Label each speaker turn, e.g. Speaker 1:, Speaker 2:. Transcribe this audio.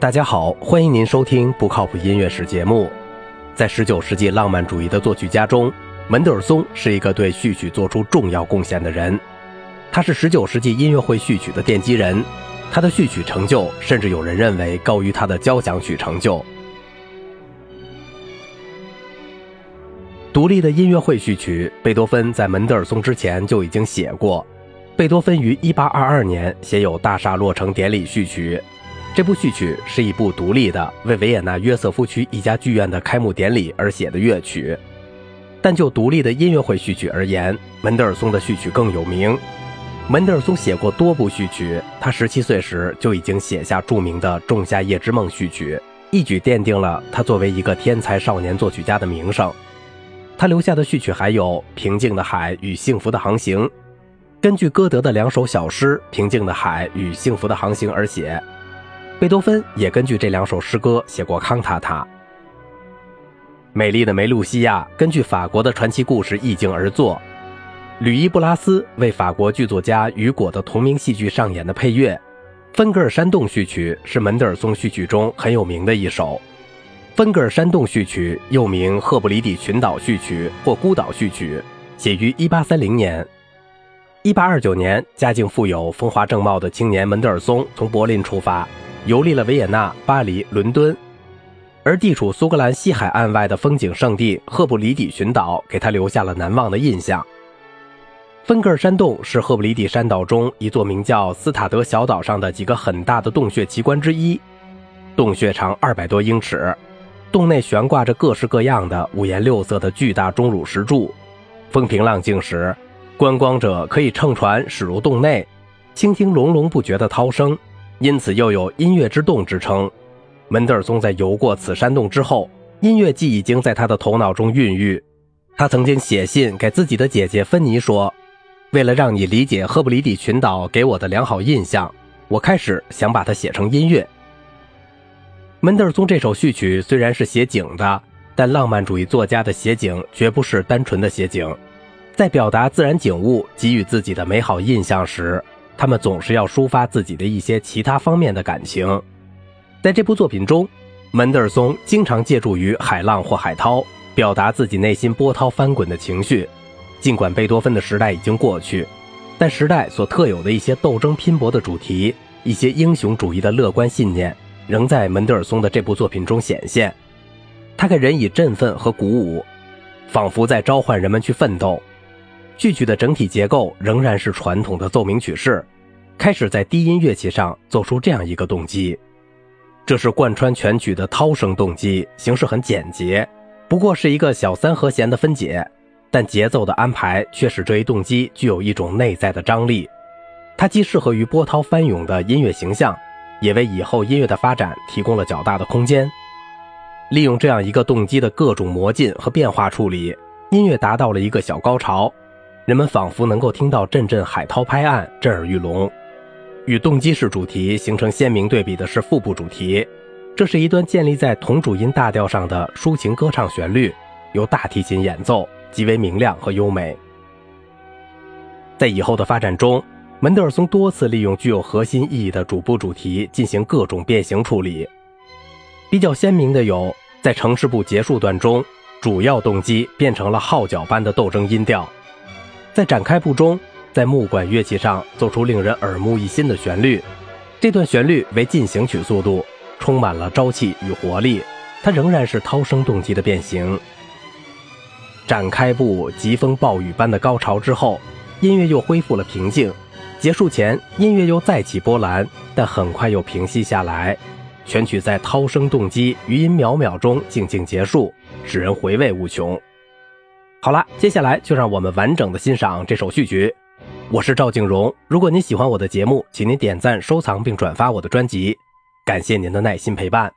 Speaker 1: 大家好，欢迎您收听不靠谱音乐史节目。在19世纪浪漫主义的作曲家中，门德尔松是一个对序曲做出重要贡献的人。他是19世纪音乐会序曲的奠基人，他的序曲成就甚至有人认为高于他的交响曲成就。独立的音乐会序曲，贝多芬在门德尔松之前就已经写过。贝多芬于1822年写有《大厦落成典礼序曲》。这部序曲是一部独立的，为维也纳约瑟夫区一家剧院的开幕典礼而写的乐曲。但就独立的音乐会序曲而言，门德尔松的序曲更有名。门德尔松写过多部序曲，他十七岁时就已经写下著名的《仲夏夜之梦》序曲，一举奠定了他作为一个天才少年作曲家的名声。他留下的序曲还有《平静的海与幸福的航行》，根据歌德的两首小诗《平静的海与幸福的航行》而写。贝多芬也根据这两首诗歌写过康塔塔。美丽的梅露西亚根据法国的传奇故事意境而作。吕伊布拉斯为法国剧作家雨果的同名戏剧上演的配乐。芬格尔山洞序曲是门德尔松序曲中很有名的一首。芬格尔山洞序曲又名赫布里底群岛序曲或孤岛序曲，写于1830年。1829年，家境富有、风华正茂的青年门德尔松从柏林出发。游历了维也纳、巴黎、伦敦，而地处苏格兰西海岸外的风景胜地赫布里底群岛给他留下了难忘的印象。芬格尔山洞是赫布里底山岛中一座名叫斯塔德小岛上的几个很大的洞穴奇观之一。洞穴长二百多英尺，洞内悬挂着各式各样的五颜六色的巨大钟乳石柱。风平浪静时，观光者可以乘船驶入洞内，倾听隆隆不绝的涛声。因此，又有“音乐之洞”之称。门德尔松在游过此山洞之后，音乐既已经在他的头脑中孕育。他曾经写信给自己的姐姐芬妮说：“为了让你理解赫布里底群岛给我的良好印象，我开始想把它写成音乐。”门德尔松这首序曲虽然是写景的，但浪漫主义作家的写景绝不是单纯的写景，在表达自然景物给予自己的美好印象时。他们总是要抒发自己的一些其他方面的感情，在这部作品中，门德尔松经常借助于海浪或海涛，表达自己内心波涛翻滚的情绪。尽管贝多芬的时代已经过去，但时代所特有的一些斗争拼搏的主题，一些英雄主义的乐观信念，仍在门德尔松的这部作品中显现。他给人以振奋和鼓舞，仿佛在召唤人们去奋斗。序曲的整体结构仍然是传统的奏鸣曲式，开始在低音乐器上奏出这样一个动机，这是贯穿全曲的涛声动机，形式很简洁，不过是一个小三和弦的分解，但节奏的安排却使这一动机具有一种内在的张力，它既适合于波涛翻涌的音乐形象，也为以后音乐的发展提供了较大的空间。利用这样一个动机的各种魔镜和变化处理，音乐达到了一个小高潮。人们仿佛能够听到阵阵海涛拍岸，震耳欲聋。与动机式主题形成鲜明对比的是副部主题，这是一段建立在同主音大调上的抒情歌唱旋律，由大提琴演奏，极为明亮和优美。在以后的发展中，门德尔松多次利用具有核心意义的主部主题进行各种变形处理。比较鲜明的有，在城市部结束段中，主要动机变成了号角般的斗争音调。在展开部中，在木管乐器上奏出令人耳目一新的旋律。这段旋律为进行曲速度，充满了朝气与活力。它仍然是涛声动机的变形。展开部疾风暴雨般的高潮之后，音乐又恢复了平静。结束前，音乐又再起波澜，但很快又平息下来。全曲在涛声动机、余音袅袅中静静结束，使人回味无穷。好了，接下来就让我们完整的欣赏这首序曲。我是赵静荣，如果您喜欢我的节目，请您点赞、收藏并转发我的专辑，感谢您的耐心陪伴。